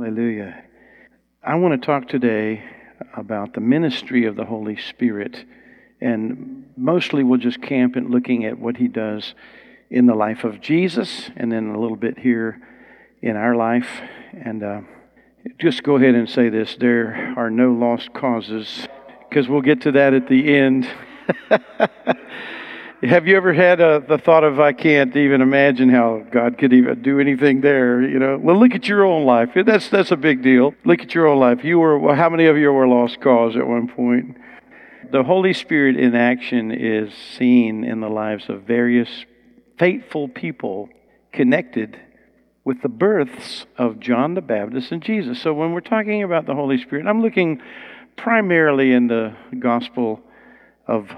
Hallelujah. I want to talk today about the ministry of the Holy Spirit, and mostly we'll just camp in looking at what he does in the life of Jesus, and then a little bit here in our life. And uh, just go ahead and say this there are no lost causes, because we'll get to that at the end. Have you ever had uh, the thought of, I can't even imagine how God could even do anything there? You know, well, look at your own life. That's, that's a big deal. Look at your own life. You were, well, how many of you were lost cause at one point? The Holy Spirit in action is seen in the lives of various faithful people connected with the births of John the Baptist and Jesus. So when we're talking about the Holy Spirit, I'm looking primarily in the Gospel of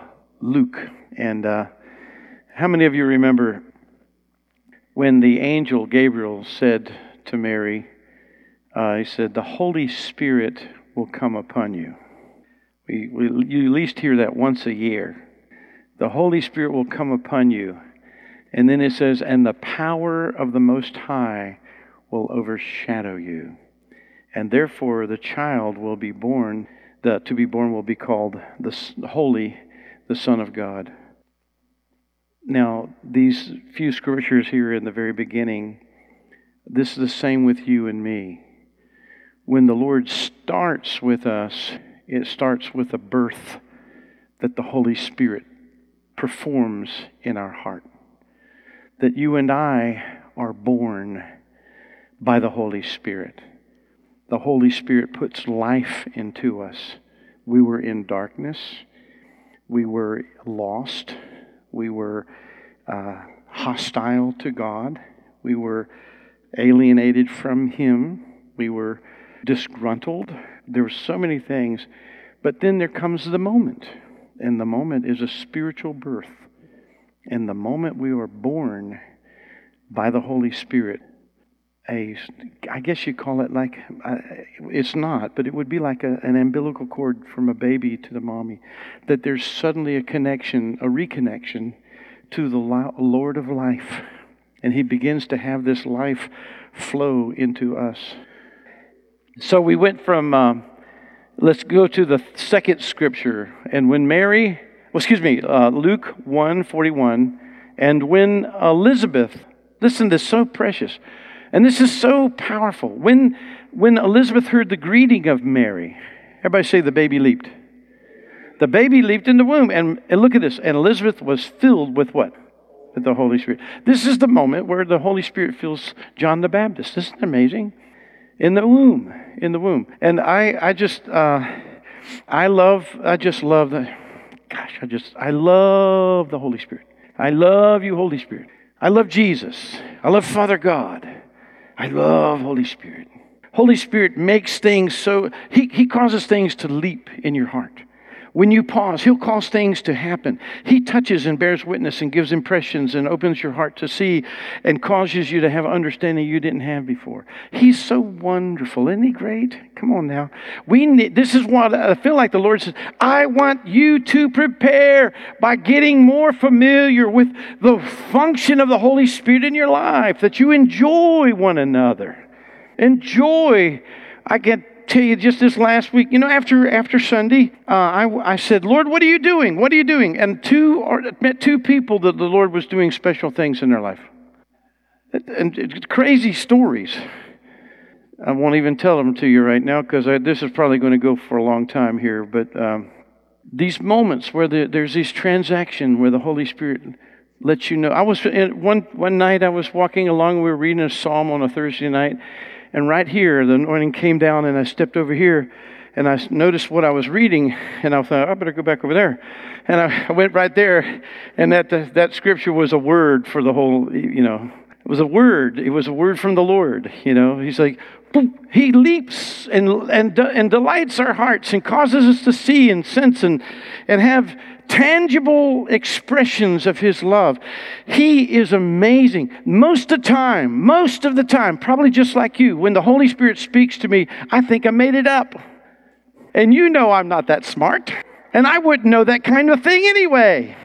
Luke. And uh, how many of you remember when the angel Gabriel said to Mary, uh, he said, The Holy Spirit will come upon you. We, we, you at least hear that once a year. The Holy Spirit will come upon you. And then it says, And the power of the Most High will overshadow you. And therefore the child will be born, the, to be born will be called the Holy the Son of God. Now, these few scriptures here in the very beginning, this is the same with you and me. When the Lord starts with us, it starts with a birth that the Holy Spirit performs in our heart. That you and I are born by the Holy Spirit. The Holy Spirit puts life into us. We were in darkness we were lost. We were uh, hostile to God. We were alienated from Him. We were disgruntled. There were so many things. But then there comes the moment, and the moment is a spiritual birth. And the moment we are born by the Holy Spirit, a, I guess you'd call it like, uh, it's not, but it would be like a, an umbilical cord from a baby to the mommy. That there's suddenly a connection, a reconnection to the Lord of life. And He begins to have this life flow into us. So we went from, uh, let's go to the second scripture. And when Mary, well, excuse me, uh, Luke 1 41, and when Elizabeth, listen, this is so precious. And this is so powerful. When, when Elizabeth heard the greeting of Mary, everybody say the baby leaped. The baby leaped in the womb. And, and look at this. And Elizabeth was filled with what? With the Holy Spirit. This is the moment where the Holy Spirit fills John the Baptist. Isn't it amazing? In the womb. In the womb. And I, I just, uh, I love, I just love the, gosh, I just, I love the Holy Spirit. I love you, Holy Spirit. I love Jesus. I love Father God. I love Holy Spirit. Holy Spirit makes things so, he, he causes things to leap in your heart. When you pause, He'll cause things to happen. He touches and bears witness and gives impressions and opens your heart to see and causes you to have understanding you didn't have before. He's so wonderful. Isn't He great? Come on now. We need, this is what I feel like the Lord says I want you to prepare by getting more familiar with the function of the Holy Spirit in your life, that you enjoy one another. Enjoy. I get tell you just this last week, you know, after after Sunday, uh, I, I said, Lord, what are you doing? What are you doing? And two or, met two people that the Lord was doing special things in their life. And, and crazy stories. I won't even tell them to you right now because this is probably going to go for a long time here. But um, these moments where the, there's this transaction where the Holy Spirit lets you know. I was one one night I was walking along. We were reading a psalm on a Thursday night, and right here, the anointing came down, and I stepped over here, and I noticed what I was reading, and I thought, I better go back over there. And I, I went right there, and that, uh, that scripture was a word for the whole, you know, it was a word. It was a word from the Lord. You know, He's like, He leaps and, and, and delights our hearts and causes us to see and sense and, and have tangible expressions of His love. He is amazing. Most of the time, most of the time, probably just like you, when the Holy Spirit speaks to me, I think I made it up. And you know I'm not that smart. And I wouldn't know that kind of thing anyway.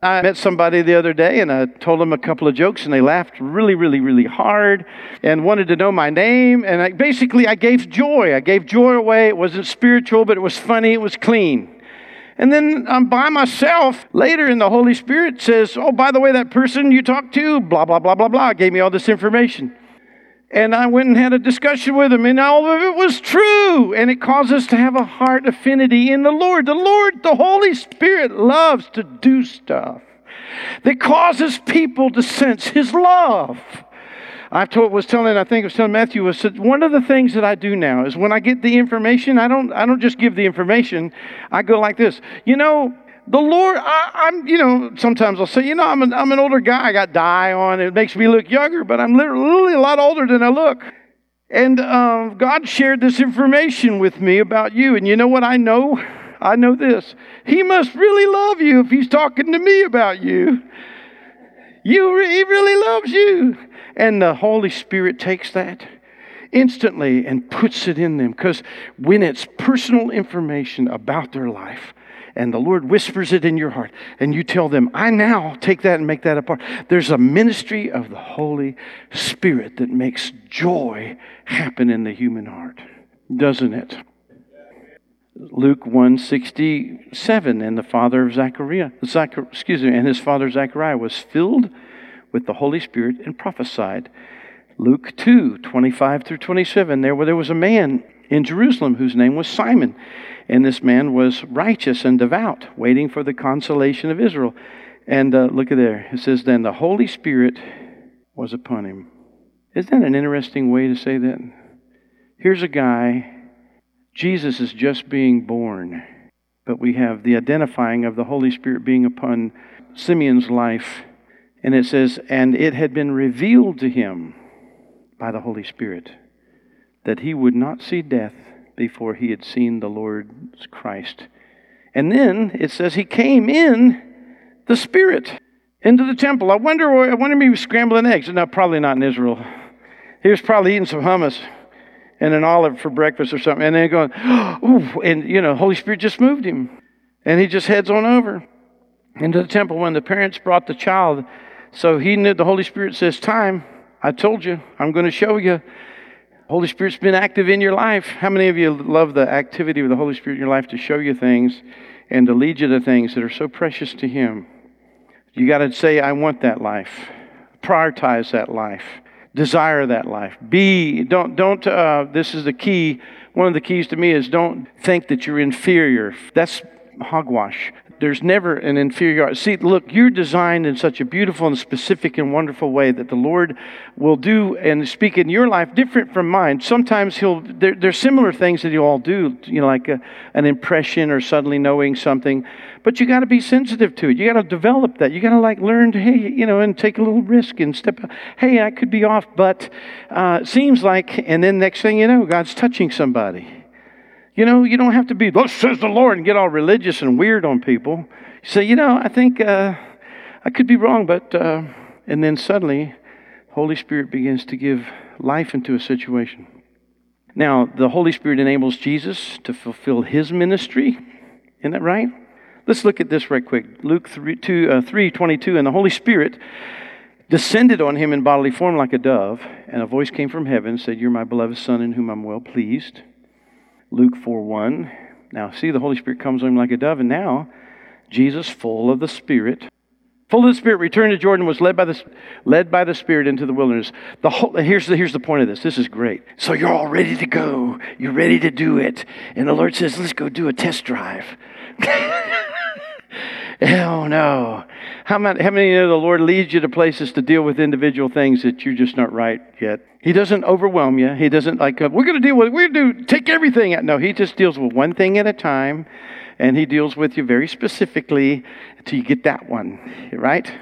I met somebody the other day and I told them a couple of jokes and they laughed really, really, really hard and wanted to know my name. And I, basically, I gave joy. I gave joy away. It wasn't spiritual, but it was funny. It was clean. And then I'm by myself later, and the Holy Spirit says, Oh, by the way, that person you talked to, blah, blah, blah, blah, blah, gave me all this information. And I went and had a discussion with him, and all of it was true. And it caused us to have a heart affinity in the Lord. The Lord, the Holy Spirit, loves to do stuff that causes people to sense His love. I told, was telling, I think I was telling Matthew, was one of the things that I do now is when I get the information, I don't, I don't just give the information. I go like this. You know, the Lord, I, am you know, sometimes I'll say, you know, I'm an, I'm an older guy. I got dye on. It makes me look younger, but I'm literally a lot older than I look. And um, God shared this information with me about you. And you know what I know? I know this. He must really love you if he's talking to me about you. You, he really loves you. And the Holy Spirit takes that instantly and puts it in them. Because when it's personal information about their life, and the Lord whispers it in your heart, and you tell them, I now take that and make that a part. There's a ministry of the Holy Spirit that makes joy happen in the human heart, doesn't it? Luke 167, and the father of Zechariah, Zachar, excuse me, and his father Zechariah was filled with the Holy Spirit and prophesied. Luke 2, 25 through 27, there, where there was a man in Jerusalem whose name was Simon. And this man was righteous and devout, waiting for the consolation of Israel. And uh, look at there. It says, Then the Holy Spirit was upon him. Isn't that an interesting way to say that? Here's a guy, Jesus is just being born, but we have the identifying of the Holy Spirit being upon Simeon's life. And it says, And it had been revealed to him by the Holy Spirit that he would not see death before he had seen the Lord's Christ. And then it says he came in the Spirit into the temple. I wonder, I wonder if he was scrambling eggs. No, probably not in Israel. He was probably eating some hummus and an olive for breakfast or something. And then going, ooh, and you know, Holy Spirit just moved him. And he just heads on over into the temple when the parents brought the child. So he knew the Holy Spirit says, Time, I told you, I'm going to show you. Holy Spirit's been active in your life. How many of you love the activity of the Holy Spirit in your life to show you things and to lead you to things that are so precious to Him? You got to say, I want that life. Prioritize that life. Desire that life. Be, don't, don't, uh, this is the key. One of the keys to me is don't think that you're inferior. That's hogwash there's never an inferiority. See, look, you're designed in such a beautiful and specific and wonderful way that the Lord will do and speak in your life different from mine. Sometimes He'll, there, there's similar things that He'll all do, you know, like a, an impression or suddenly knowing something. But you got to be sensitive to it. You got to develop that. You got to like learn to, hey, you know, and take a little risk and step, hey, I could be off, but uh, seems like, and then next thing you know, God's touching somebody. You know, you don't have to be, says the Lord, and get all religious and weird on people. You say, you know, I think uh, I could be wrong, but, uh, and then suddenly, Holy Spirit begins to give life into a situation. Now, the Holy Spirit enables Jesus to fulfill his ministry. Isn't that right? Let's look at this right quick. Luke 3, 2, uh, 3 22. And the Holy Spirit descended on him in bodily form like a dove, and a voice came from heaven said, You're my beloved Son in whom I'm well pleased. Luke 4 1. Now, see, the Holy Spirit comes on him like a dove, and now Jesus, full of the Spirit, full of the Spirit, returned to Jordan, was led by the, led by the Spirit into the wilderness. The whole, here's, the, here's the point of this. This is great. So you're all ready to go. You're ready to do it. And the Lord says, let's go do a test drive. oh, no. How many, how many know the Lord leads you to places to deal with individual things that you're just not right yet? He doesn't overwhelm you. He doesn't like, uh, we're going to deal with, we're going to do, take everything. No, He just deals with one thing at a time, and He deals with you very specifically until you get that one, right?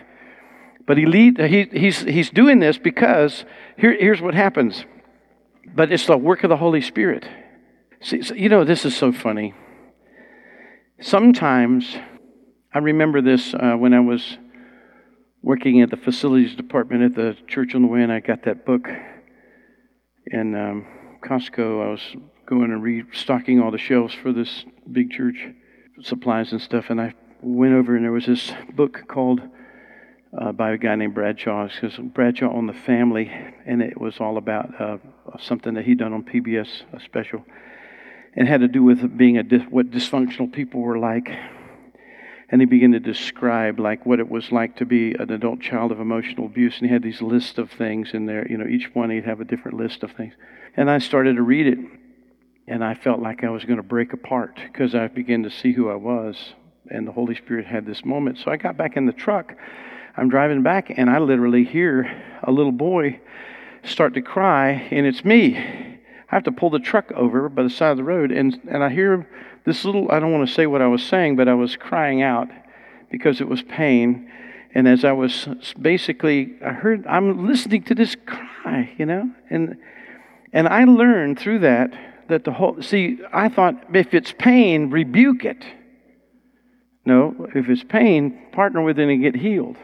But he lead, he, he's, he's doing this because here, here's what happens. But it's the work of the Holy Spirit. See, so, you know, this is so funny. Sometimes I remember this uh, when I was working at the facilities department at the church on the way, and I got that book in um, Costco. I was going and restocking all the shelves for this big church supplies and stuff, and I went over and there was this book called uh, by a guy named Bradshaw. It Bradshaw on the family, and it was all about uh, something that he'd done on PBS, a special, and had to do with being a dis- what dysfunctional people were like. And he began to describe like what it was like to be an adult child of emotional abuse, and he had these lists of things in there. You know, each one he'd have a different list of things. And I started to read it, and I felt like I was going to break apart because I began to see who I was, and the Holy Spirit had this moment. So I got back in the truck I'm driving back and I literally hear a little boy start to cry, and it's me. I have to pull the truck over by the side of the road, and, and I hear this little, I don't want to say what I was saying, but I was crying out because it was pain. And as I was basically, I heard, I'm listening to this cry, you know? And, and I learned through that that the whole, see, I thought if it's pain, rebuke it. No, if it's pain, partner with it and get healed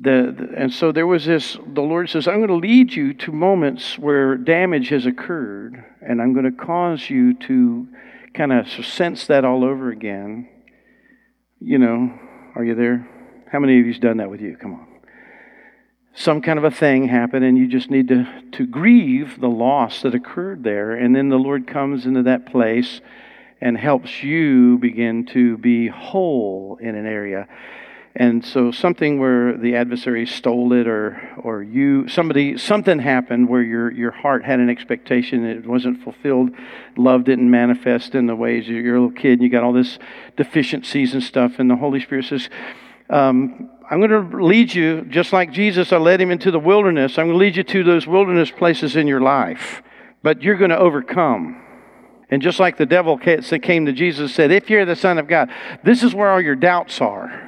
the, the, and so there was this the lord says i'm going to lead you to moments where damage has occurred and i'm going to cause you to kind of sense that all over again. You know are you there? How many of you's done that with you? Come on. Some kind of a thing happened and you just need to to grieve the loss that occurred there and then the lord comes into that place and helps you begin to be whole in an area and so something where the adversary stole it or or you somebody something happened where your your heart had an expectation it wasn't fulfilled. Love didn't manifest in the ways you're a little kid and you got all this deficiencies and stuff. And the holy spirit says um, i'm going to lead you just like jesus. I led him into the wilderness. I'm going to lead you to those wilderness places in your life but you're going to overcome. And just like the devil came to jesus said if you're the son of god this is where all your doubts are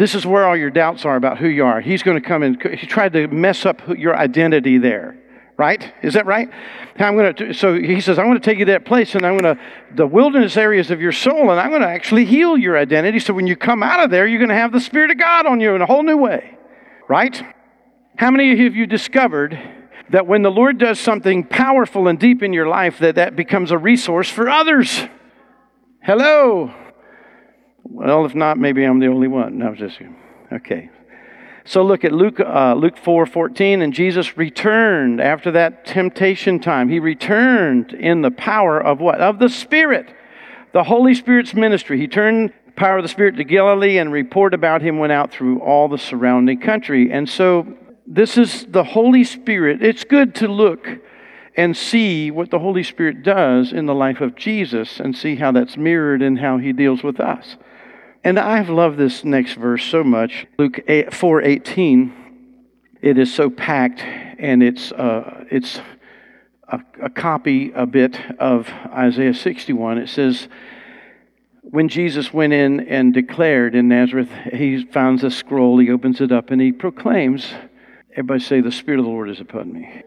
this is where all your doubts are about who you are. He's going to come and he tried to mess up your identity there. Right? Is that right? I'm going to, so he says, I'm going to take you to that place and I'm going to, the wilderness areas of your soul, and I'm going to actually heal your identity. So when you come out of there, you're going to have the Spirit of God on you in a whole new way. Right? How many of you have you discovered that when the Lord does something powerful and deep in your life, that that becomes a resource for others? Hello. Well, if not, maybe I'm the only one. No, just okay. So look at Luke, uh, Luke 4 14, and Jesus returned after that temptation time. He returned in the power of what? Of the Spirit, the Holy Spirit's ministry. He turned power of the Spirit to Galilee, and report about him went out through all the surrounding country. And so this is the Holy Spirit. It's good to look and see what the Holy Spirit does in the life of Jesus and see how that's mirrored in how he deals with us. And I've loved this next verse so much. Luke 4:18. It is so packed, and it's uh, it's a, a copy a bit of Isaiah 61. It says, when Jesus went in and declared in Nazareth, he finds a scroll, he opens it up, and he proclaims, everybody say, The Spirit of the Lord is upon me.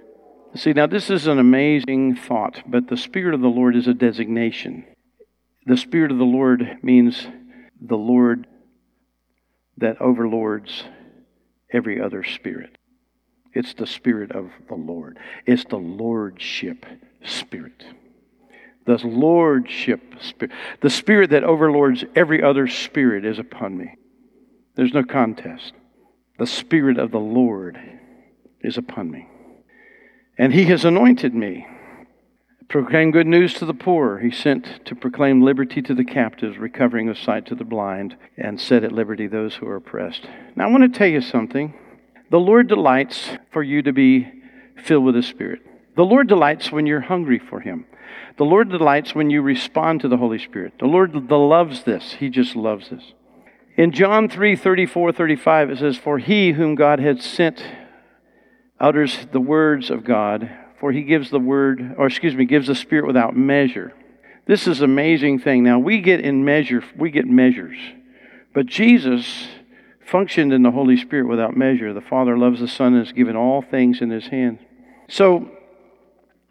See, now this is an amazing thought, but the Spirit of the Lord is a designation. The Spirit of the Lord means the Lord that overlords every other spirit. It's the Spirit of the Lord, it's the Lordship Spirit. The Lordship Spirit. The Spirit that overlords every other spirit is upon me. There's no contest. The Spirit of the Lord is upon me. And He has anointed me proclaim good news to the poor. He sent to proclaim liberty to the captives, recovering of sight to the blind, and set at liberty those who are oppressed. Now, I want to tell you something. The Lord delights for you to be filled with the Spirit. The Lord delights when you're hungry for Him. The Lord delights when you respond to the Holy Spirit. The Lord loves this. He just loves this. In John 3 34, 35, it says, For he whom God had sent utters the words of God for he gives the word, or excuse me, gives the Spirit without measure. This is amazing thing. Now we get in measure, we get measures. But Jesus functioned in the Holy Spirit without measure. The Father loves the Son and has given all things in his hand. So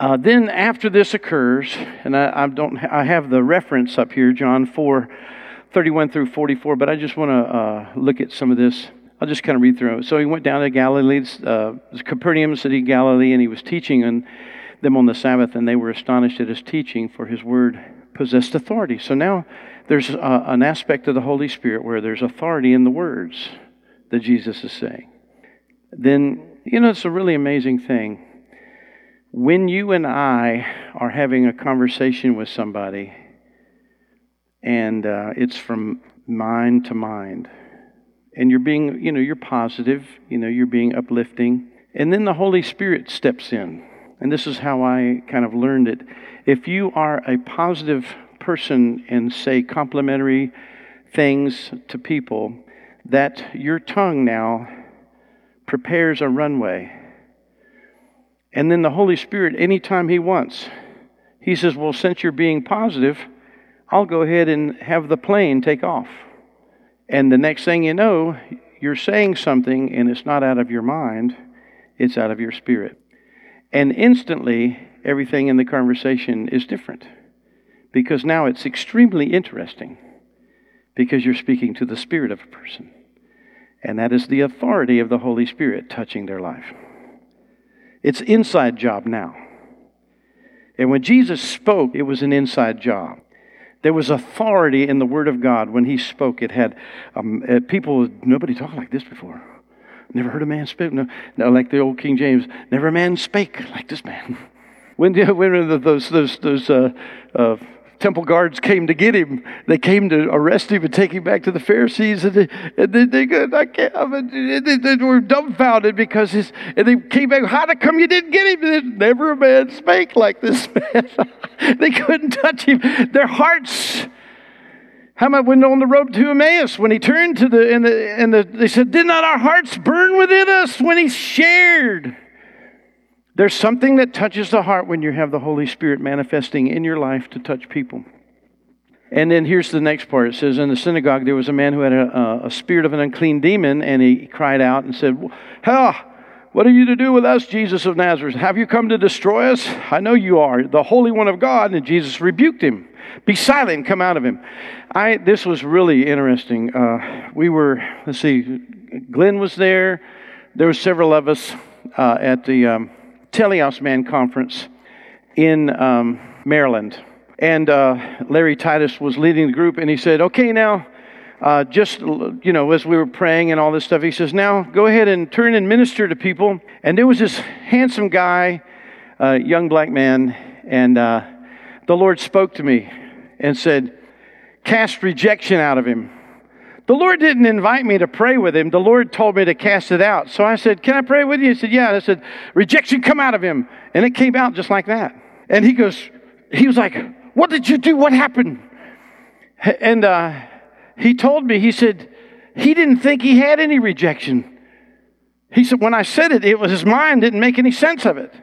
uh, then after this occurs, and I, I, don't I have the reference up here, John 4, 31 through 44, but I just want to uh, look at some of this. I'll just kind of read through it. So he went down to Galilee, uh, Capernaum, city Galilee, and he was teaching on them on the Sabbath, and they were astonished at his teaching, for his word possessed authority. So now there's uh, an aspect of the Holy Spirit where there's authority in the words that Jesus is saying. Then, you know, it's a really amazing thing. When you and I are having a conversation with somebody, and uh, it's from mind to mind, and you're being, you know, you're positive, you know, you're being uplifting, and then the Holy Spirit steps in. And this is how I kind of learned it. If you are a positive person and say complimentary things to people, that your tongue now prepares a runway. And then the Holy Spirit, anytime He wants, He says, Well, since you're being positive, I'll go ahead and have the plane take off. And the next thing you know, you're saying something and it's not out of your mind, it's out of your spirit. And instantly, everything in the conversation is different because now it's extremely interesting because you're speaking to the spirit of a person. And that is the authority of the Holy Spirit touching their life. It's inside job now. And when Jesus spoke, it was an inside job. There was authority in the Word of God when He spoke. It had um, people, nobody talked like this before. Never heard a man speak. No, no, like the old King James, never a man spake like this man. When, when those, those, those uh, uh, temple guards came to get him. They came to arrest him and take him back to the Pharisees, and they, and they, they, I can't, they, they were dumbfounded because his, and they came back. How to come you didn't get him? And never a man spake like this man. they couldn't touch him. Their hearts. How about when on the road to Emmaus, when he turned to the and the and the, they said, "Did not our hearts burn within us when he shared?" There's something that touches the heart when you have the Holy Spirit manifesting in your life to touch people. And then here's the next part. It says, In the synagogue, there was a man who had a, a spirit of an unclean demon, and he cried out and said, Ha! What are you to do with us, Jesus of Nazareth? Have you come to destroy us? I know you are, the Holy One of God. And Jesus rebuked him. Be silent come out of him. I, this was really interesting. Uh, we were, let's see, Glenn was there. There were several of us uh, at the. Um, Teleios Man Conference in um, Maryland. And uh, Larry Titus was leading the group, and he said, Okay, now, uh, just, you know, as we were praying and all this stuff, he says, Now go ahead and turn and minister to people. And there was this handsome guy, uh, young black man, and uh, the Lord spoke to me and said, Cast rejection out of him. The Lord didn't invite me to pray with him. The Lord told me to cast it out. So I said, Can I pray with you? He said, Yeah. And I said, Rejection, come out of him. And it came out just like that. And he goes, He was like, What did you do? What happened? And uh, he told me, He said, He didn't think he had any rejection. He said, When I said it, it was his mind didn't make any sense of it.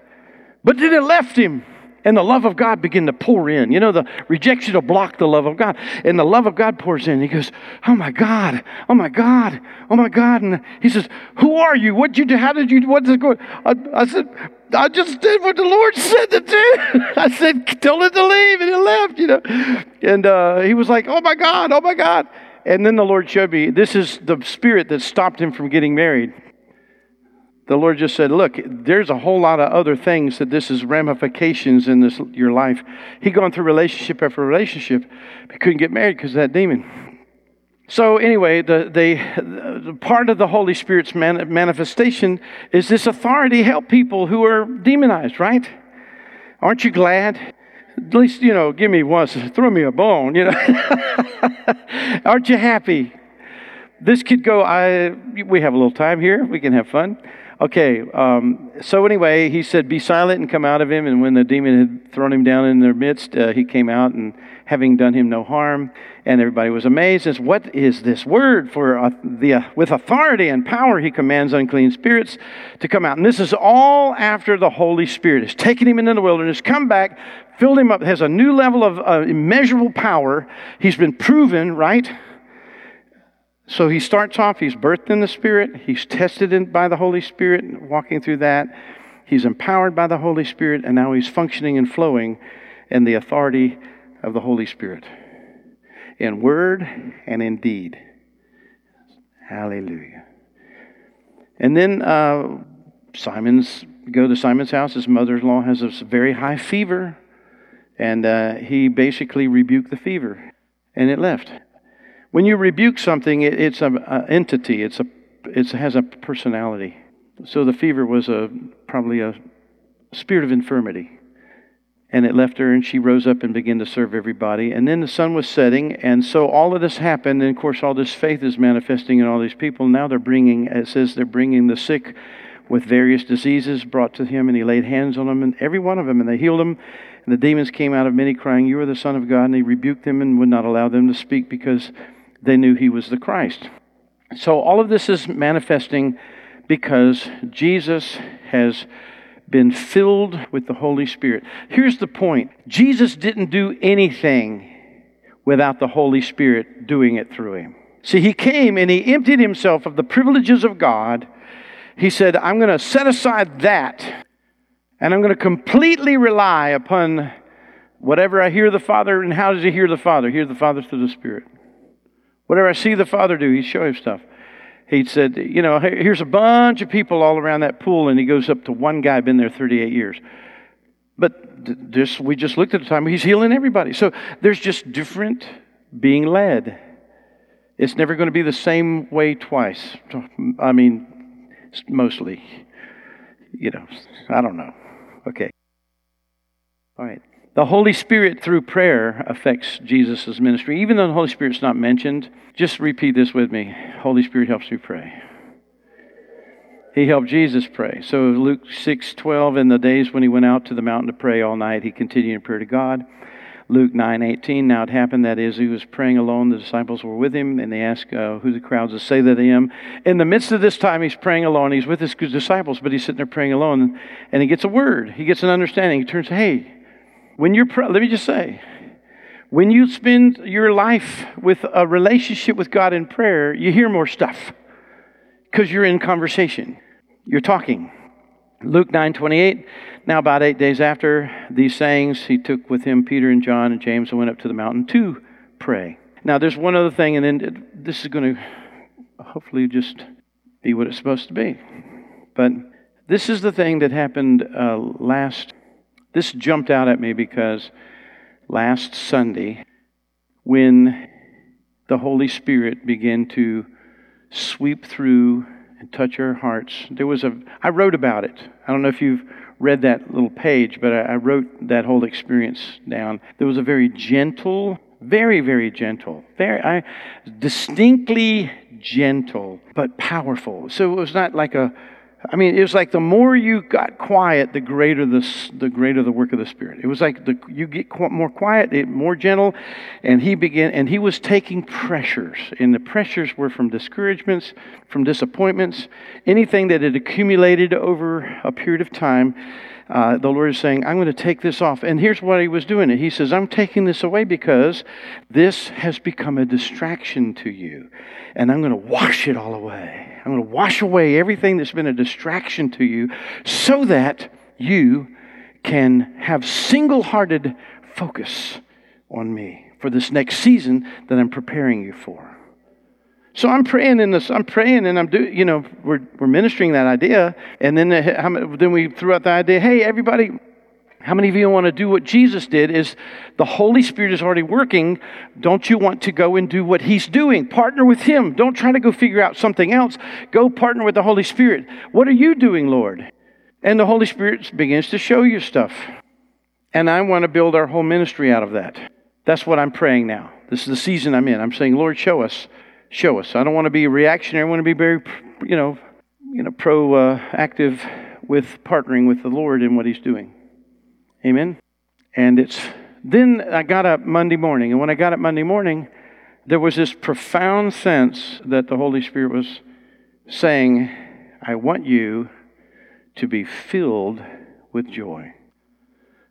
But then it left him and the love of God begin to pour in. You know, the rejection will block the love of God, and the love of God pours in. He goes, "Oh my God, oh my God, oh my God!" And he says, "Who are you? What did you do? How did you? What's going?" I, I said, "I just did what the Lord said to do." I said, "Tell it to leave," and it left. You know, and uh, he was like, "Oh my God, oh my God." And then the Lord showed me this is the spirit that stopped him from getting married the Lord just said, Look, there's a whole lot of other things that this is ramifications in this your life. He gone through relationship after relationship, but couldn't get married because of that demon. So anyway, the, the, the, part of the Holy Spirit's man, manifestation is this authority help people who are demonized, right? Aren't you glad? At least, you know, give me once, throw me a bone, you know. Aren't you happy? This could go, I, we have a little time here. We can have fun. Okay, um, so anyway, he said, Be silent and come out of him. And when the demon had thrown him down in their midst, uh, he came out and having done him no harm. And everybody was amazed. As what is this word for uh, the uh, with authority and power he commands unclean spirits to come out. And this is all after the Holy Spirit has taken him into the wilderness, come back, filled him up, has a new level of uh, immeasurable power. He's been proven, right? So he starts off, he's birthed in the Spirit, he's tested by the Holy Spirit, walking through that. He's empowered by the Holy Spirit, and now he's functioning and flowing in the authority of the Holy Spirit in word and in deed. Hallelujah. And then uh, Simon's go to Simon's house. His mother-in-law has a very high fever, And uh, he basically rebuked the fever, and it left. When you rebuke something, it, it's an entity, it's a, it has a personality. So the fever was a, probably a spirit of infirmity. And it left her, and she rose up and began to serve everybody. And then the sun was setting, and so all of this happened. And of course, all this faith is manifesting in all these people. Now they're bringing, it says, they're bringing the sick with various diseases brought to him, and he laid hands on them, and every one of them, and they healed them. And the demons came out of many, crying, You are the Son of God. And he rebuked them and would not allow them to speak because they knew he was the Christ. So all of this is manifesting because Jesus has been filled with the Holy Spirit. Here's the point Jesus didn't do anything without the Holy Spirit doing it through him. See, he came and he emptied himself of the privileges of God he said, I'm going to set aside that and I'm going to completely rely upon whatever I hear the Father. And how does he hear the Father? Hear the Father through the Spirit. Whatever I see the Father do, he'd show showing stuff. He said, You know, here's a bunch of people all around that pool, and he goes up to one guy, been there 38 years. But just, we just looked at the time, he's healing everybody. So there's just different being led. It's never going to be the same way twice. I mean, mostly. You know, I don't know. Okay. All right. The Holy Spirit through prayer affects Jesus' ministry. Even though the Holy Spirit's not mentioned, just repeat this with me Holy Spirit helps me pray. He helped Jesus pray. So Luke 6 12, in the days when he went out to the mountain to pray all night, he continued in prayer to God. Luke 9:18. Now it happened that as he was praying alone, the disciples were with him, and they asked uh, who the crowds would say that I am. In the midst of this time, he's praying alone. He's with his disciples, but he's sitting there praying alone, and he gets a word. He gets an understanding. He turns, "Hey, when you're pr- let me just say, when you spend your life with a relationship with God in prayer, you hear more stuff because you're in conversation. You're talking." Luke 9:28 Now about 8 days after these sayings he took with him Peter and John and James and went up to the mountain to pray. Now there's one other thing and then this is going to hopefully just be what it's supposed to be. But this is the thing that happened uh, last this jumped out at me because last Sunday when the Holy Spirit began to sweep through and touch our hearts. There was a, I wrote about it. I don't know if you've read that little page, but I, I wrote that whole experience down. There was a very gentle, very, very gentle, very, I, distinctly gentle, but powerful. So it was not like a, I mean, it was like the more you got quiet, the greater the, the greater the work of the Spirit. It was like the, you get more quiet, more gentle, and he began, and he was taking pressures, and the pressures were from discouragements, from disappointments, anything that had accumulated over a period of time. Uh, the Lord is saying, I'm going to take this off. And here's what He was doing it. He says, I'm taking this away because this has become a distraction to you. And I'm going to wash it all away. I'm going to wash away everything that's been a distraction to you so that you can have single hearted focus on me for this next season that I'm preparing you for. So I'm praying in this. I'm praying, and I'm doing. You know, we're we're ministering that idea, and then uh, then we threw out the idea. Hey, everybody, how many of you want to do what Jesus did? Is the Holy Spirit is already working. Don't you want to go and do what He's doing? Partner with Him. Don't try to go figure out something else. Go partner with the Holy Spirit. What are you doing, Lord? And the Holy Spirit begins to show you stuff. And I want to build our whole ministry out of that. That's what I'm praying now. This is the season I'm in. I'm saying, Lord, show us. Show us. I don't want to be reactionary. I want to be very, you know, you know, proactive uh, with partnering with the Lord in what He's doing. Amen. And it's then I got up Monday morning, and when I got up Monday morning, there was this profound sense that the Holy Spirit was saying, I want you to be filled with joy.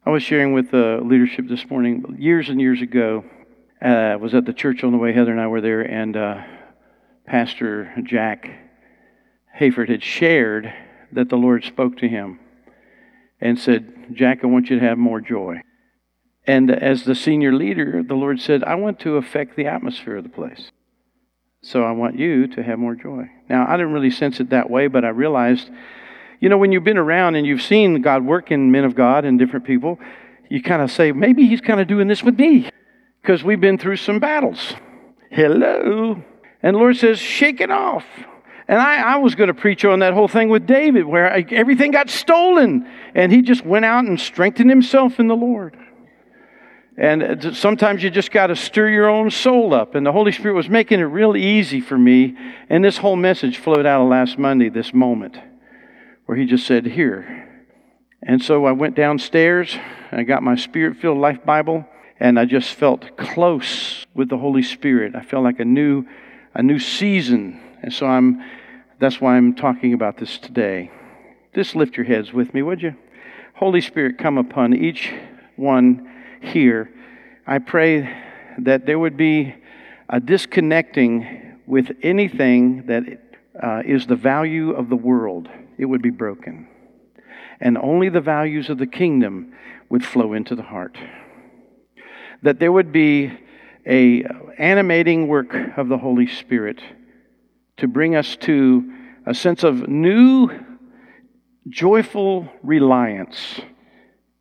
I was sharing with the leadership this morning, years and years ago, uh, was at the church on the way, Heather and I were there, and uh, Pastor Jack Hayford had shared that the Lord spoke to him and said, Jack, I want you to have more joy. And as the senior leader, the Lord said, I want to affect the atmosphere of the place. So I want you to have more joy. Now, I didn't really sense it that way, but I realized, you know, when you've been around and you've seen God work in men of God and different people, you kind of say, maybe he's kind of doing this with me because we've been through some battles. Hello. And the Lord says, shake it off. And I, I was going to preach on that whole thing with David, where I, everything got stolen, and he just went out and strengthened himself in the Lord. And uh, sometimes you just got to stir your own soul up. And the Holy Spirit was making it real easy for me. And this whole message flowed out of last Monday, this moment, where he just said, Here. And so I went downstairs, I got my Spirit filled Life Bible, and I just felt close with the Holy Spirit. I felt like a new, a new season. And so I'm, that's why I'm talking about this today. Just lift your heads with me, would you? Holy Spirit, come upon each one here, I pray that there would be a disconnecting with anything that uh, is the value of the world. It would be broken. And only the values of the kingdom would flow into the heart. That there would be a animating work of the Holy Spirit to bring us to a sense of new joyful reliance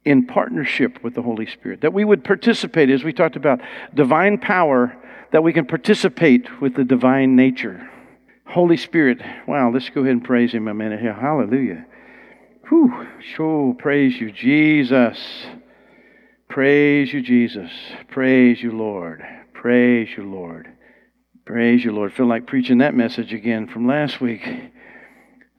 in partnership with the Holy Spirit. That we would participate, as we talked about, divine power, that we can participate with the divine nature. Holy Spirit, wow, let's go ahead and praise Him a minute here. Hallelujah. Whew, sure, praise you, Jesus. Praise you, Jesus. Praise you, Lord. Praise you, Lord. Praise you, Lord. Feel like preaching that message again from last week.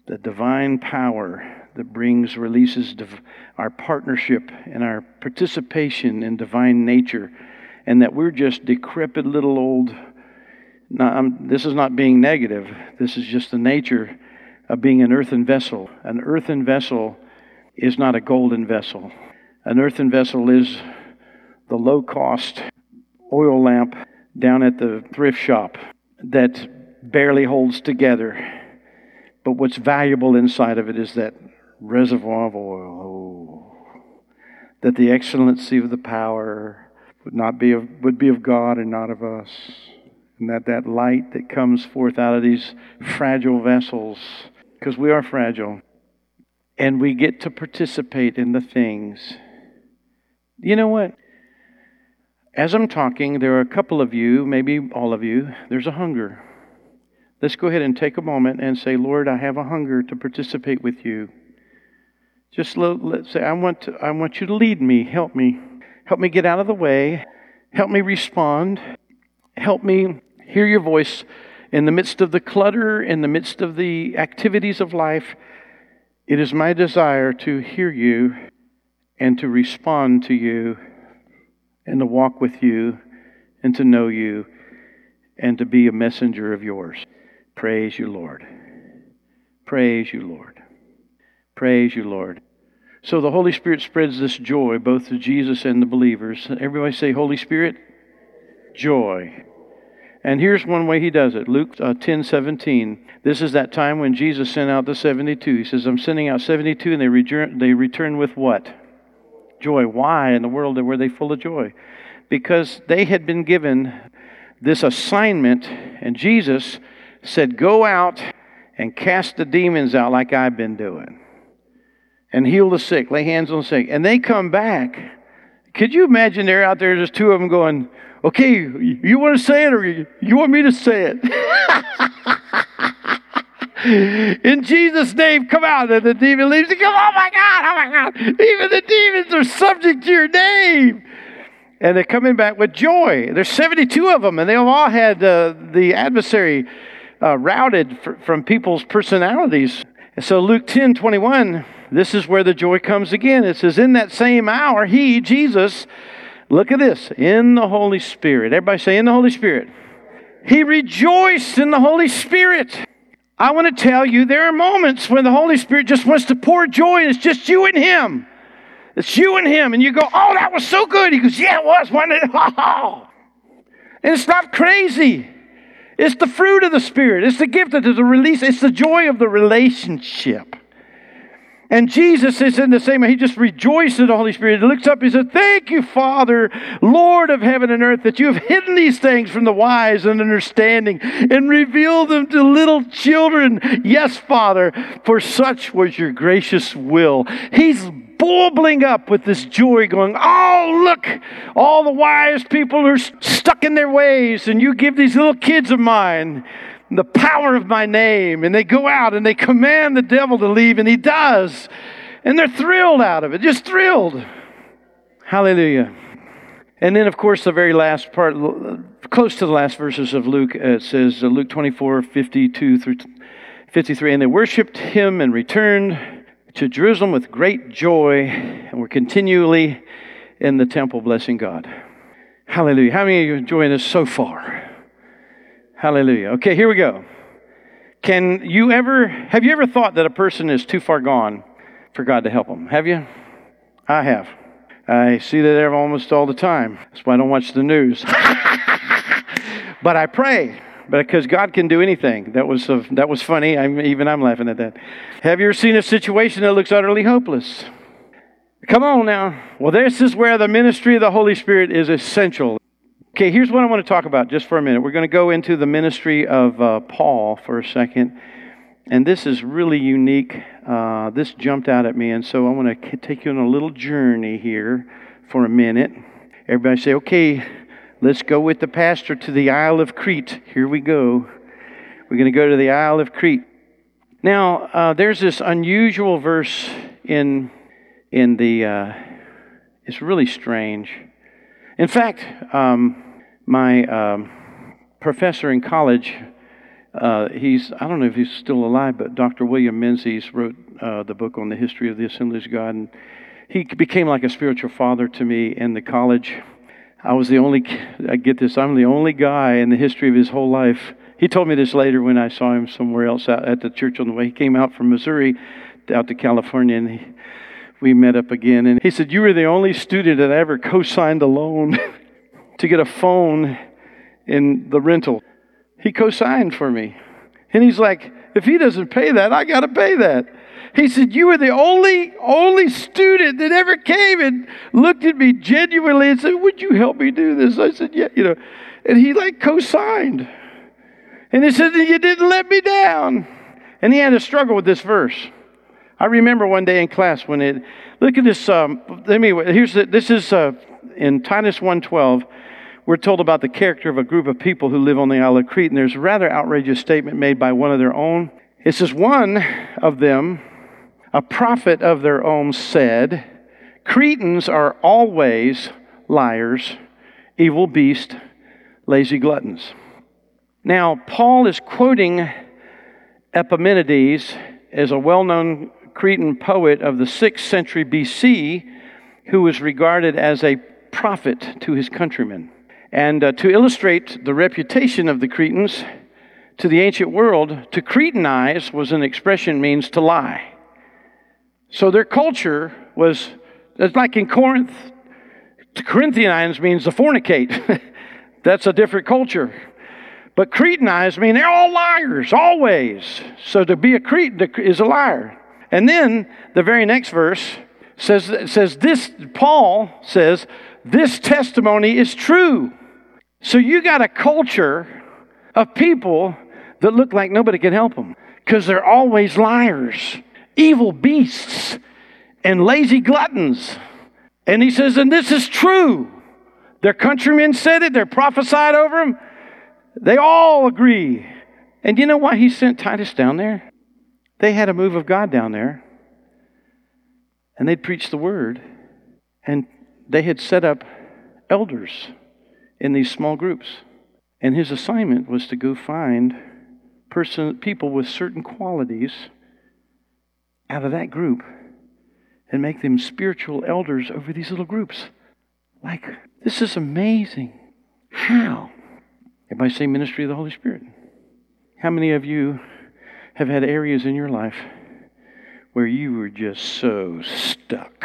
The divine power that brings, releases div- our partnership and our participation in divine nature, and that we're just decrepit little old. this is not being negative, this is just the nature of being an earthen vessel. An earthen vessel is not a golden vessel, an earthen vessel is the low cost oil lamp down at the thrift shop that barely holds together. But what's valuable inside of it is that reservoir of oil. Oh, that the excellency of the power would not be of, would be of God and not of us, and that that light that comes forth out of these fragile vessels, because we are fragile, and we get to participate in the things. You know what? As I'm talking, there are a couple of you, maybe all of you, there's a hunger. Let's go ahead and take a moment and say, Lord, I have a hunger to participate with you. Just let, let's say, I want, to, I want you to lead me, help me. Help me get out of the way. Help me respond. Help me hear your voice in the midst of the clutter, in the midst of the activities of life. It is my desire to hear you and to respond to you and to walk with you and to know you and to be a messenger of yours. Praise you, Lord. Praise you, Lord. Praise you, Lord. So the Holy Spirit spreads this joy both to Jesus and the believers. Everybody say, Holy Spirit, joy. And here's one way he does it Luke uh, 10 17. This is that time when Jesus sent out the 72. He says, I'm sending out 72, and they return, they return with what? Joy. Why in the world were they full of joy? Because they had been given this assignment, and Jesus said, Go out and cast the demons out like I've been doing and heal the sick, lay hands on the sick. And they come back. Could you imagine they're out there, just two of them going, okay, you want to say it or you, want me to say it? In Jesus' name, come out. And the demon leaves and goes, oh my God, oh my God. Even the demons are subject to your name. And they're coming back with joy. There's 72 of them, and they've all had uh, the adversary uh, routed from people's personalities. And so Luke 10 21 this is where the joy comes again. It says, In that same hour, he, Jesus, look at this, in the Holy Spirit. Everybody say, In the Holy Spirit. He rejoiced in the Holy Spirit. I want to tell you, there are moments when the Holy Spirit just wants to pour joy, and it's just you and Him. It's you and Him. And you go, Oh, that was so good. He goes, Yeah, it was, wasn't it? And it's not crazy. It's the fruit of the Spirit. It's the gift of the release. It's the joy of the relationship. And Jesus is in the same way. He just rejoiced in the Holy Spirit. He looks up, he said, Thank you, Father, Lord of heaven and earth, that you have hidden these things from the wise and understanding and revealed them to little children. Yes, Father, for such was your gracious will. He's bubbling up with this joy, going, Oh, look, all the wise people are stuck in their ways, and you give these little kids of mine the power of my name. And they go out and they command the devil to leave, and he does. And they're thrilled out of it, just thrilled. Hallelujah. And then, of course, the very last part, close to the last verses of Luke, uh, it says, uh, Luke 24, 52 through 53, and they worshiped him and returned to Jerusalem with great joy and were continually in the temple blessing God. Hallelujah. How many of you are enjoying this so far? Hallelujah. Okay, here we go. Can you ever, have you ever thought that a person is too far gone for God to help them? Have you? I have. I see that almost all the time. That's why I don't watch the news. but I pray because God can do anything. That was that was funny. I'm, even I'm laughing at that. Have you ever seen a situation that looks utterly hopeless? Come on now. Well, this is where the ministry of the Holy Spirit is essential. Okay, here's what I want to talk about just for a minute. We're going to go into the ministry of uh, Paul for a second. And this is really unique. Uh, this jumped out at me. And so I want to take you on a little journey here for a minute. Everybody say, okay, let's go with the pastor to the Isle of Crete. Here we go. We're going to go to the Isle of Crete. Now, uh, there's this unusual verse in, in the, uh, it's really strange. In fact, um, my um, professor in college, uh, he's, I don't know if he's still alive, but Dr. William Menzies wrote uh, the book on the history of the Assemblies of God. And he became like a spiritual father to me in the college. I was the only, I get this, I'm the only guy in the history of his whole life. He told me this later when I saw him somewhere else out at the church on the way. He came out from Missouri out to California and he, we met up again. And he said, You were the only student that ever co signed a loan. to get a phone in the rental. He co signed for me. And he's like, if he doesn't pay that, I got to pay that. He said, You were the only, only student that ever came and looked at me genuinely and said, Would you help me do this? I said, Yeah, you know. And he like co signed. And he said, You didn't let me down. And he had a struggle with this verse. I remember one day in class when it, look at this, um, let me, here's the, this is uh, in Titus 1.12 we're told about the character of a group of people who live on the Isle of Crete, and there's a rather outrageous statement made by one of their own. It says, One of them, a prophet of their own, said, Cretans are always liars, evil beasts, lazy gluttons. Now, Paul is quoting Epimenides as a well known Cretan poet of the 6th century BC who was regarded as a prophet to his countrymen. And uh, to illustrate the reputation of the Cretans to the ancient world, to Cretanize was an expression means to lie. So their culture was, it's like in Corinth, to Corinthianize means to fornicate. That's a different culture. But Cretanize mean they're all liars, always. So to be a Cretan is a liar. And then the very next verse says, says this, Paul says, this testimony is true. So you got a culture of people that look like nobody can help them because they're always liars, evil beasts, and lazy gluttons. And he says, and this is true. Their countrymen said it, they're prophesied over them. They all agree. And you know why he sent Titus down there? They had a move of God down there. And they'd preach the word. And they had set up elders in these small groups. And his assignment was to go find person, people with certain qualities out of that group and make them spiritual elders over these little groups. Like, this is amazing. How? Everybody say ministry of the Holy Spirit. How many of you have had areas in your life where you were just so stuck?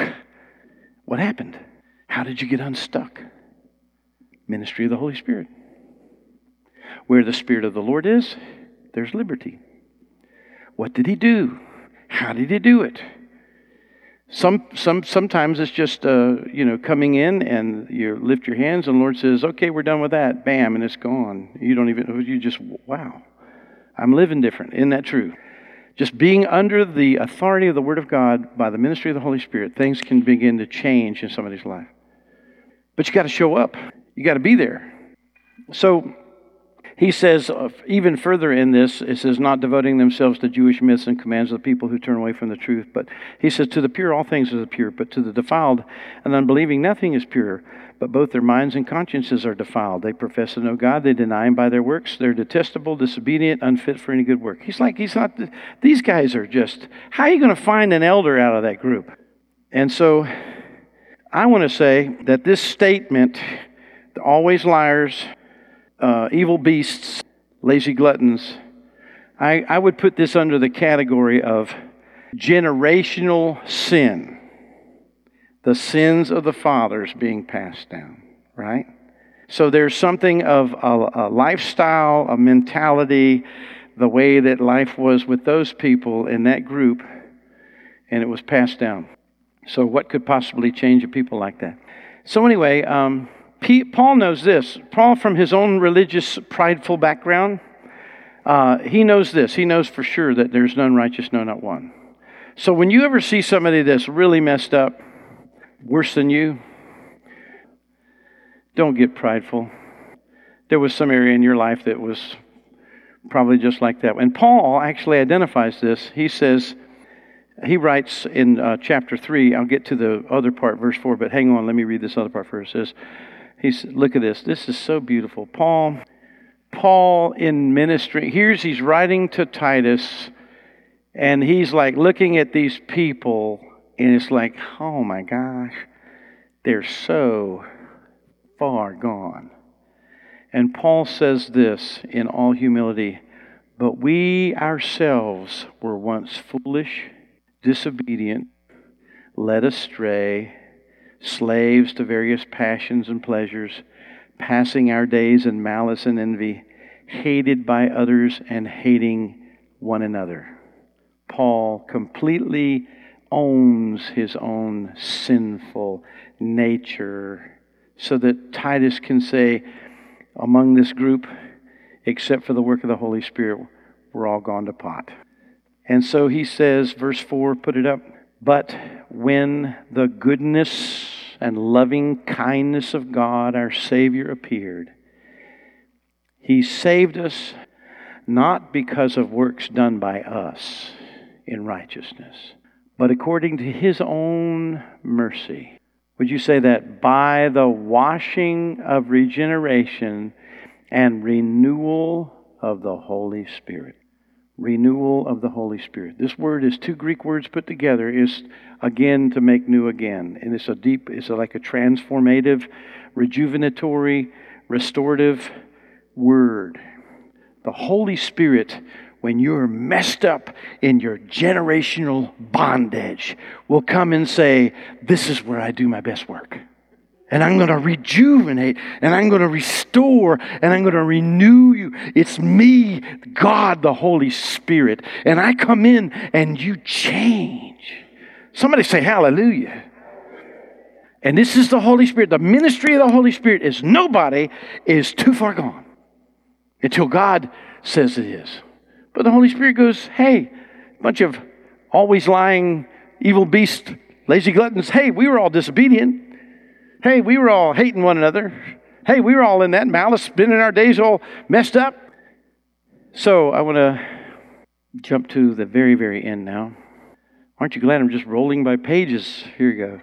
What happened? How did you get unstuck? Ministry of the Holy Spirit. Where the Spirit of the Lord is, there's liberty. What did he do? How did he do it? Some, some, sometimes it's just, uh, you know, coming in and you lift your hands and the Lord says, okay, we're done with that. Bam, and it's gone. You don't even, you just, wow, I'm living different. Isn't that true? Just being under the authority of the Word of God by the ministry of the Holy Spirit, things can begin to change in somebody's life. But you got to show up. You got to be there. So he says, uh, even further in this, it says, not devoting themselves to Jewish myths and commands of the people who turn away from the truth. But he says, to the pure, all things are pure, but to the defiled and unbelieving, nothing is pure. But both their minds and consciences are defiled. They profess to know God, they deny Him by their works. They're detestable, disobedient, unfit for any good work. He's like, he's not, these guys are just, how are you going to find an elder out of that group? And so I want to say that this statement, always liars, uh, evil beasts, lazy gluttons, I, I would put this under the category of generational sin. The sins of the fathers being passed down, right? So there's something of a, a lifestyle, a mentality, the way that life was with those people in that group, and it was passed down. So, what could possibly change a people like that? So, anyway, um, Paul knows this. Paul, from his own religious, prideful background, uh, he knows this. He knows for sure that there's none righteous, no, not one. So when you ever see somebody that's really messed up, worse than you, don't get prideful. There was some area in your life that was probably just like that. And Paul actually identifies this. He says, he writes in uh, chapter 3, I'll get to the other part, verse 4, but hang on, let me read this other part first. It says, He's look at this. This is so beautiful. Paul, Paul in ministry. Here's he's writing to Titus, and he's like looking at these people, and it's like, oh my gosh, they're so far gone. And Paul says this in all humility, but we ourselves were once foolish, disobedient, led astray slaves to various passions and pleasures, passing our days in malice and envy, hated by others and hating one another. Paul completely owns his own sinful nature so that Titus can say, among this group, except for the work of the Holy Spirit, we're all gone to pot. And so he says, verse 4, put it up. But when the goodness and loving kindness of God, our Savior, appeared, He saved us not because of works done by us in righteousness, but according to His own mercy. Would you say that? By the washing of regeneration and renewal of the Holy Spirit renewal of the Holy Spirit. This word is two Greek words put together is again to make new again. And it's a deep, it's like a transformative, rejuvenatory, restorative word. The Holy Spirit, when you're messed up in your generational bondage, will come and say, This is where I do my best work and I'm going to rejuvenate and I'm going to restore and I'm going to renew you. It's me, God, the Holy Spirit. And I come in and you change. Somebody say hallelujah. And this is the Holy Spirit. The ministry of the Holy Spirit is nobody is too far gone until God says it is. But the Holy Spirit goes, hey, bunch of always lying, evil beast, lazy gluttons, hey, we were all disobedient. Hey, we were all hating one another. Hey, we were all in that malice, spending our days all messed up. So I want to jump to the very, very end now. Aren't you glad I'm just rolling by pages? Here you go.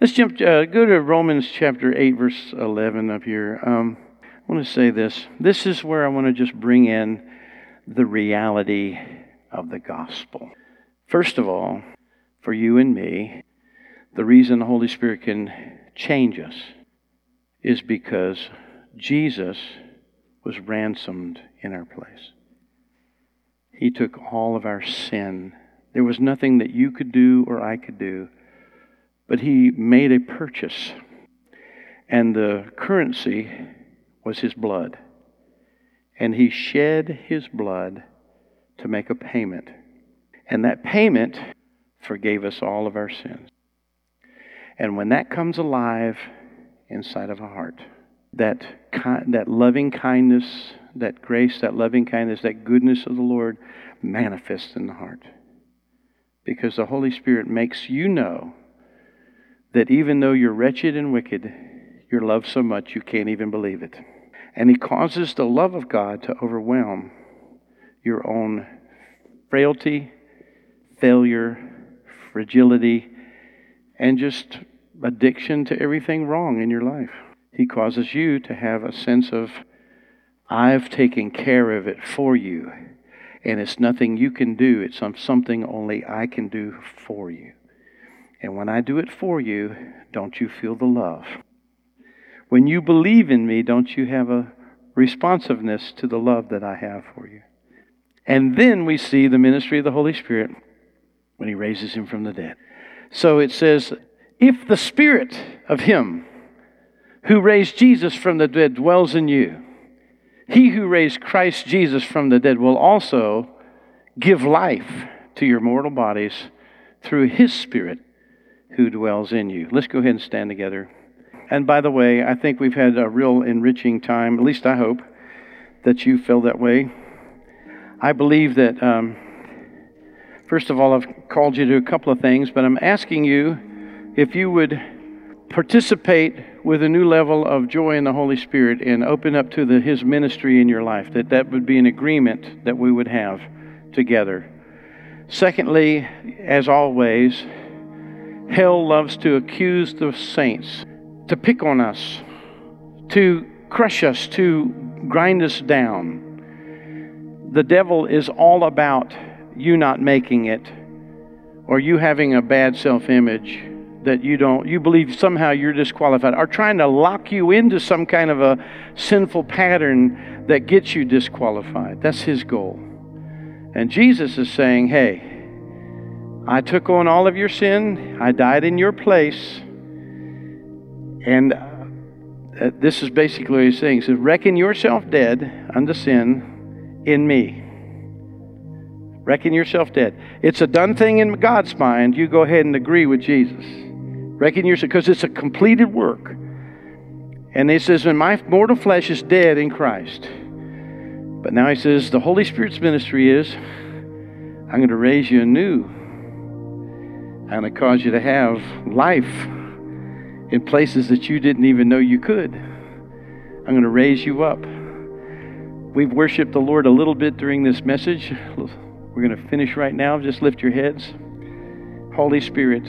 Let's jump, uh, go to Romans chapter 8, verse 11 up here. Um, I want to say this. This is where I want to just bring in the reality of the gospel. First of all, for you and me, the reason the Holy Spirit can change us is because Jesus was ransomed in our place. He took all of our sin. There was nothing that you could do or I could do, but He made a purchase. And the currency was His blood. And He shed His blood to make a payment. And that payment forgave us all of our sins. And when that comes alive inside of a heart, that, ki- that loving kindness, that grace, that loving kindness, that goodness of the Lord manifests in the heart. Because the Holy Spirit makes you know that even though you're wretched and wicked, you're loved so much you can't even believe it. And He causes the love of God to overwhelm your own frailty, failure, fragility, and just addiction to everything wrong in your life. He causes you to have a sense of, I've taken care of it for you. And it's nothing you can do, it's something only I can do for you. And when I do it for you, don't you feel the love? When you believe in me, don't you have a responsiveness to the love that I have for you? And then we see the ministry of the Holy Spirit when he raises him from the dead. So it says, if the Spirit of him who raised Jesus from the dead dwells in you, he who raised Christ Jesus from the dead will also give life to your mortal bodies through his Spirit who dwells in you. Let's go ahead and stand together. And by the way, I think we've had a real enriching time, at least I hope that you feel that way. I believe that, um, first of all, I've called you to a couple of things, but I'm asking you if you would participate with a new level of joy in the Holy Spirit and open up to the, His ministry in your life, that that would be an agreement that we would have together. Secondly, as always, hell loves to accuse the saints, to pick on us, to crush us, to grind us down. The devil is all about you not making it or you having a bad self image that you don't you believe somehow you're disqualified are trying to lock you into some kind of a sinful pattern that gets you disqualified. That's his goal. And jesus is saying hey i took on all of your sin. I died in your place. And uh, this is basically what he's saying. He says reckon yourself dead unto sin in me. Reckon yourself dead. It's a done thing in god's mind. You go ahead and agree with jesus Reckon yourself, because it's a completed work. And he says, and my mortal flesh is dead in Christ. But now he says, the Holy Spirit's ministry is, I'm going to raise you anew. I'm going to cause you to have life in places that you didn't even know you could. I'm going to raise you up. We've worshiped the Lord a little bit during this message. We're going to finish right now. Just lift your heads. Holy Spirit,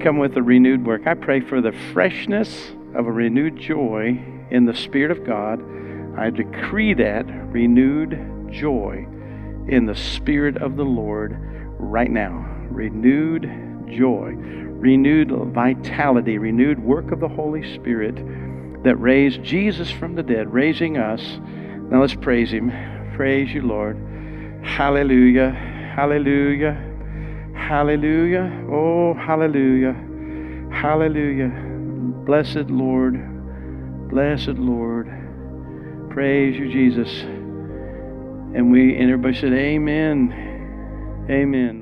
come with a renewed work. I pray for the freshness of a renewed joy in the Spirit of God. I decree that renewed joy in the Spirit of the Lord right now. Renewed joy, renewed vitality, renewed work of the Holy Spirit that raised Jesus from the dead, raising us. Now let's praise Him. Praise you, Lord. Hallelujah. Hallelujah. Hallelujah. Oh, hallelujah. Hallelujah. Blessed Lord. Blessed Lord. Praise you, Jesus. And we and everybody said, Amen. Amen.